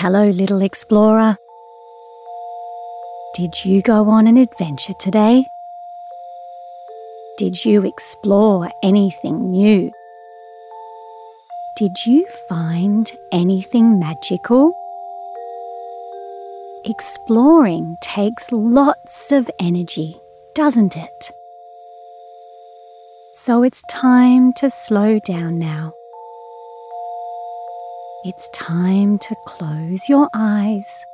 Hello, little explorer. Did you go on an adventure today? Did you explore anything new? Did you find anything magical? Exploring takes lots of energy, doesn't it? So it's time to slow down now. It's time to close your eyes.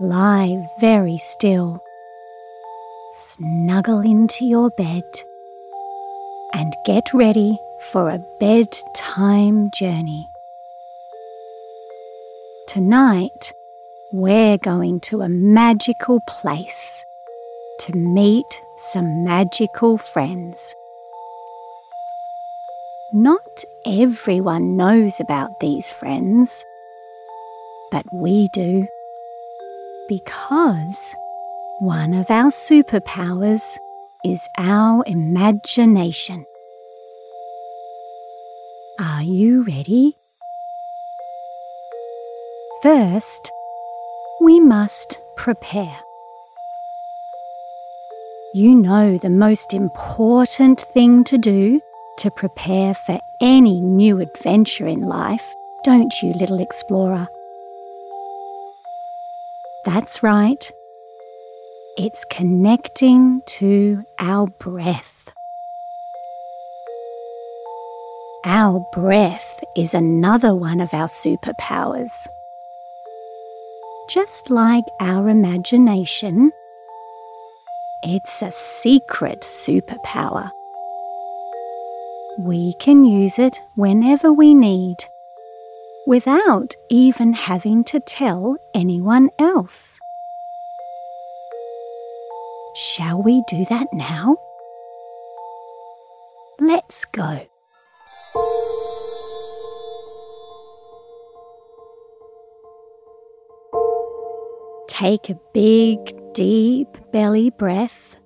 Lie very still. Snuggle into your bed and get ready for a bedtime journey. Tonight, we're going to a magical place to meet some magical friends. Not everyone knows about these friends, but we do. Because one of our superpowers is our imagination. Are you ready? First, we must prepare. You know the most important thing to do to prepare for any new adventure in life, don't you, little explorer? That's right. It's connecting to our breath. Our breath is another one of our superpowers. Just like our imagination, it's a secret superpower. We can use it whenever we need, without even having to tell anyone else. Shall we do that now? Let's go. Take a big, deep belly breath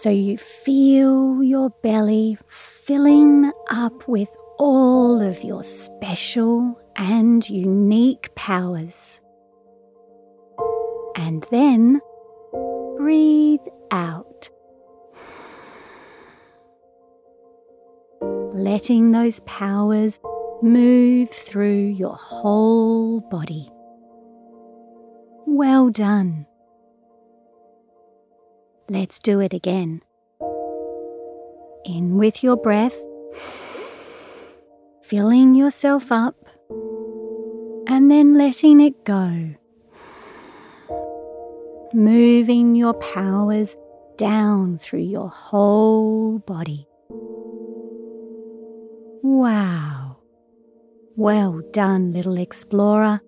so you feel your belly filling up with all of your special and unique powers. And then breathe out, letting those powers move through your whole body. Well done. Let's do it again. In with your breath, filling yourself up, and then letting it go. Moving your powers down through your whole body. Wow! Well done, little explorer.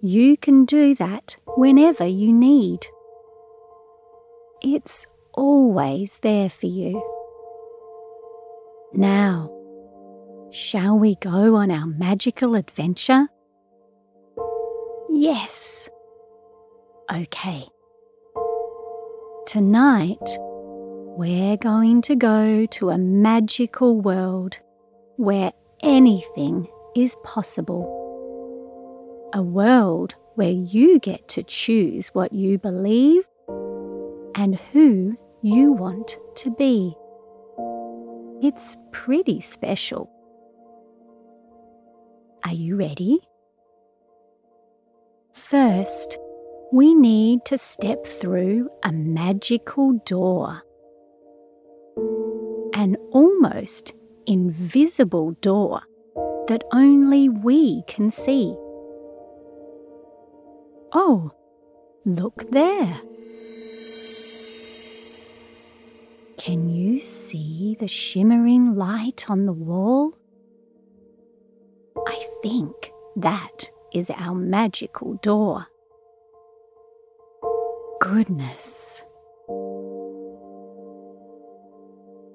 You can do that whenever you need. It's always there for you. Now, shall we go on our magical adventure? Yes. Okay. Tonight, we're going to go to a magical world where anything is possible. A world where you get to choose what you believe and who you want to be. It's pretty special. Are you ready? First, we need to step through a magical door. An almost invisible door that only we can see. Oh, look there. Can you see the shimmering light on the wall? I think that is our magical door. Goodness.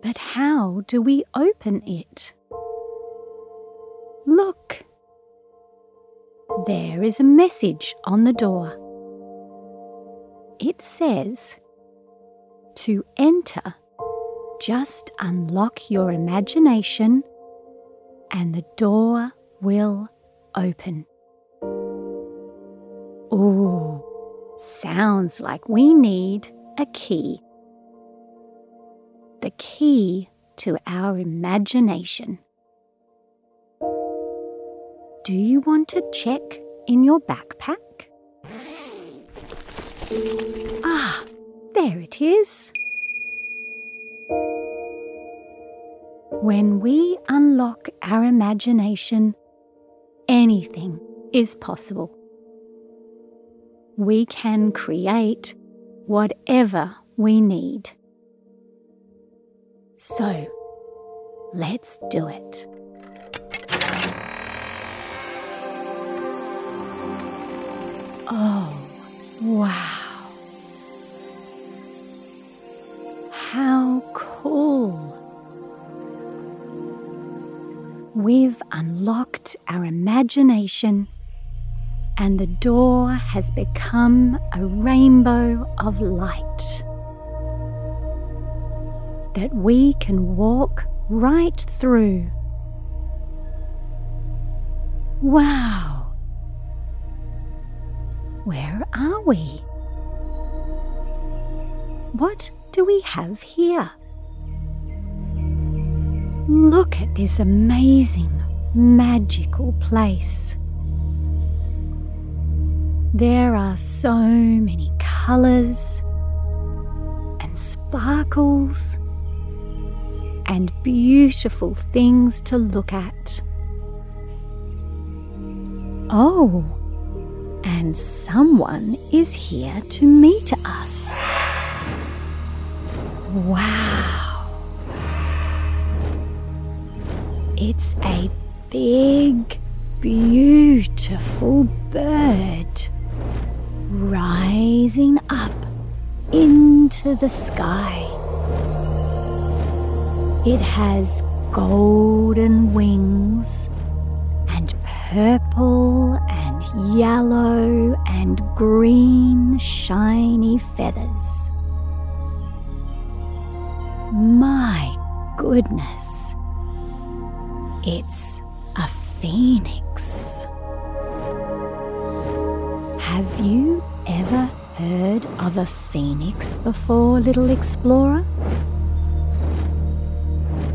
But how do we open it? Look! There is a message on the door. It says, To enter just unlock your imagination and the door will open. Ooh, sounds like we need a key. The key to our imagination. Do you want to check in your backpack? Ah, there it is. When we unlock our imagination, anything is possible. We can create whatever we need. So, let's do it. Oh, wow. How We've unlocked our imagination and the door has become a rainbow of light that we can walk right through. Wow! Where are we? What do we have here? Look at this amazing, magical place. There are so many colours and sparkles and beautiful things to look at. Oh, and someone is here to meet us. Wow. It's a big, beautiful bird rising up into the sky. It has golden wings and purple and yellow and green shiny feathers. My goodness, it's a phoenix. Have you ever heard of a phoenix before, little explorer?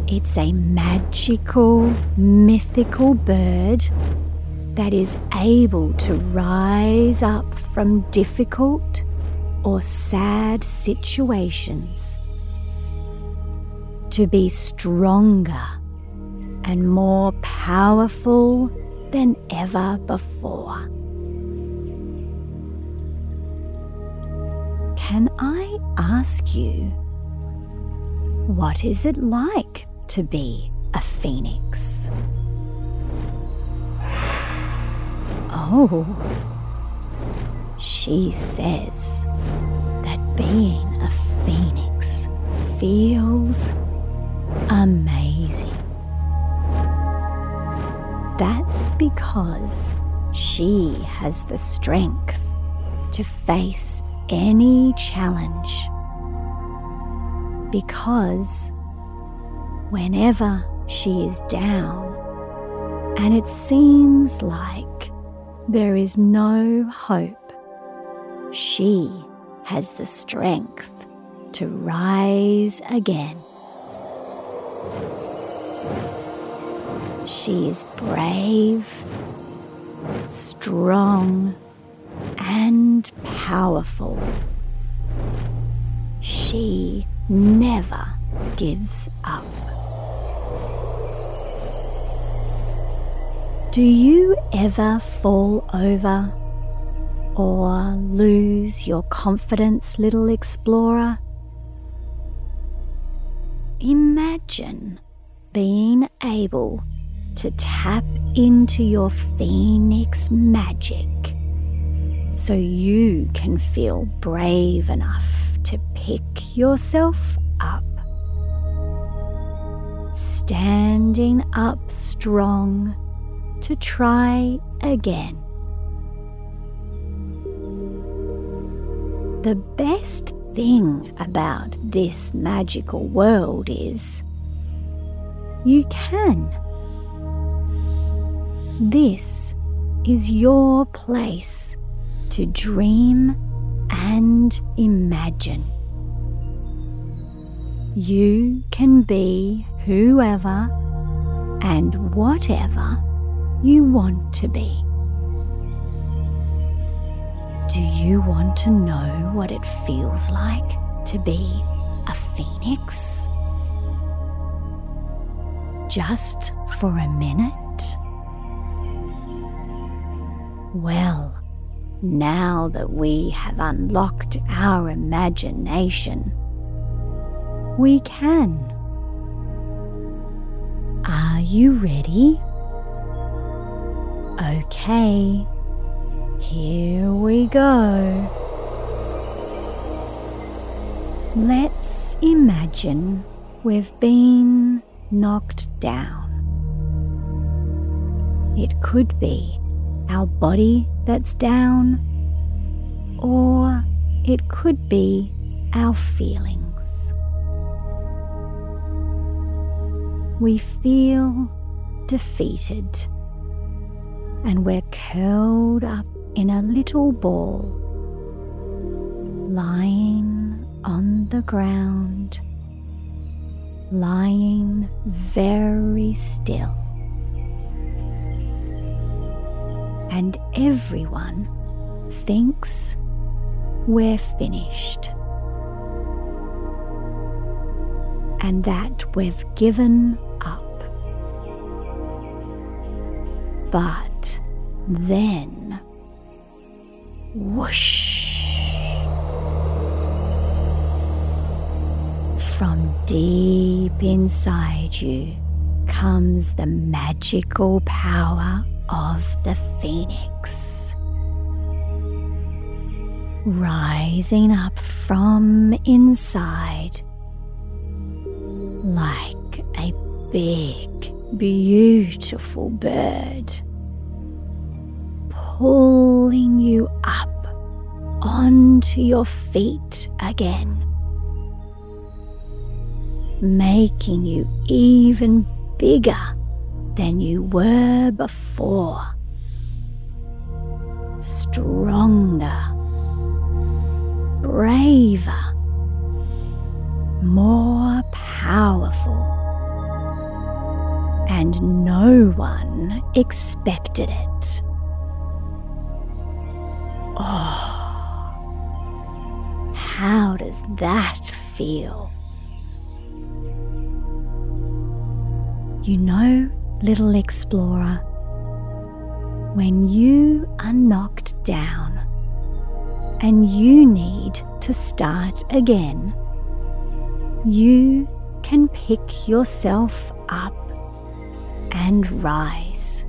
It's a magical, mythical bird that is able to rise up from difficult or sad situations, to be stronger and more powerful than ever before. Can I ask you, what is it like to be a phoenix? Oh, she says that being a phoenix feels amazing. That's because she has the strength to face any challenge. Because whenever she is down and it seems like there is no hope, she has the strength to rise again. She is brave, strong, and powerful. She never gives up. Do you ever fall over or lose your confidence, little explorer? Imagine being able to tap into your phoenix magic so you can feel brave enough to pick yourself up. Standing up strong to try again. The best thing about this magical world is you can This is your place to dream and imagine. You can be whoever and whatever you want to be. Do you want to know what it feels like to be a phoenix? Just for a minute? Well, now that we have unlocked our imagination, we can. Are you ready? Okay, here we go. Let's imagine we've been knocked down. It could be our body that's down, or it could be our feelings. We feel defeated and we're curled up in a little ball, lying on the ground, lying very still. And everyone thinks we're finished. And that we've given up. But then, whoosh, from deep inside you comes the magical power of the phoenix. Rising up from inside like a big, beautiful bird, pulling you up onto your feet again, making you even bigger than you were before. Stronger, braver, more powerful. And no one expected it. Oh, how does that feel? You know, little explorer, when you are knocked down and you need to start again, you can pick yourself up and rise.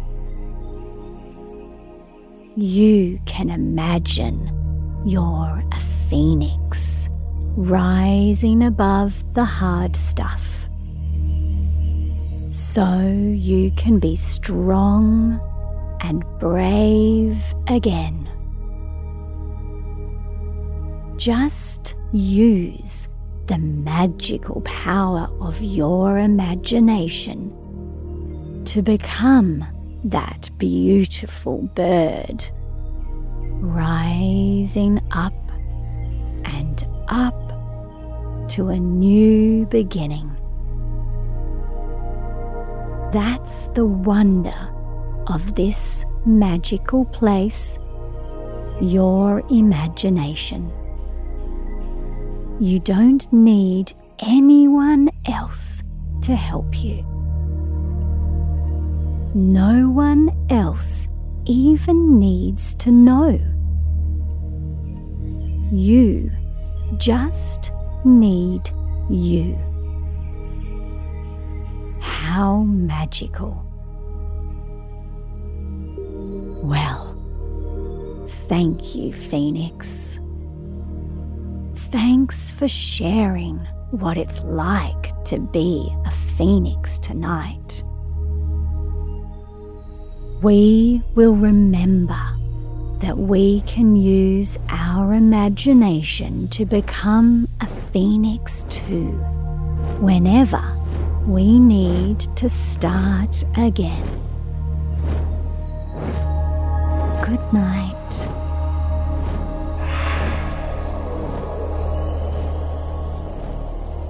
You can imagine you're a phoenix rising above the hard stuff so you can be strong and brave again. Just use the magical power of your imagination to become that beautiful bird, rising up and up to a new beginning. That's the wonder of this magical place, your imagination. You don't need anyone else to help you. No one else even needs to know. You just need you. How magical. Well, thank you, Phoenix. Thanks for sharing what it's like to be a phoenix tonight. We will remember that we can use our imagination to become a phoenix too, whenever we need to start again. Good night.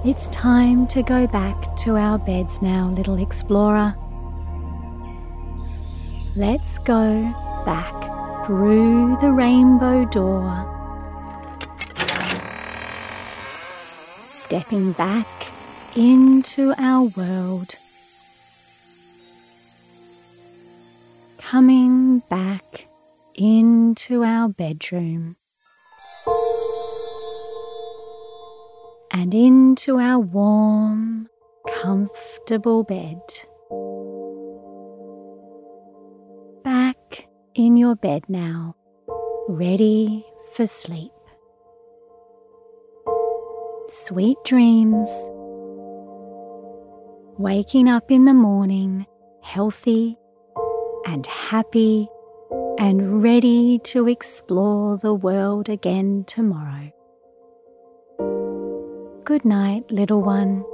It's time to go back to our beds now, little explorer. Let's go back through the rainbow door, stepping back into our world, coming back into our bedroom. and into our warm, comfortable bed. Back in your bed now, ready for sleep. Sweet dreams. Waking up in the morning, healthy and happy and ready to explore the world again tomorrow. Good night, little one.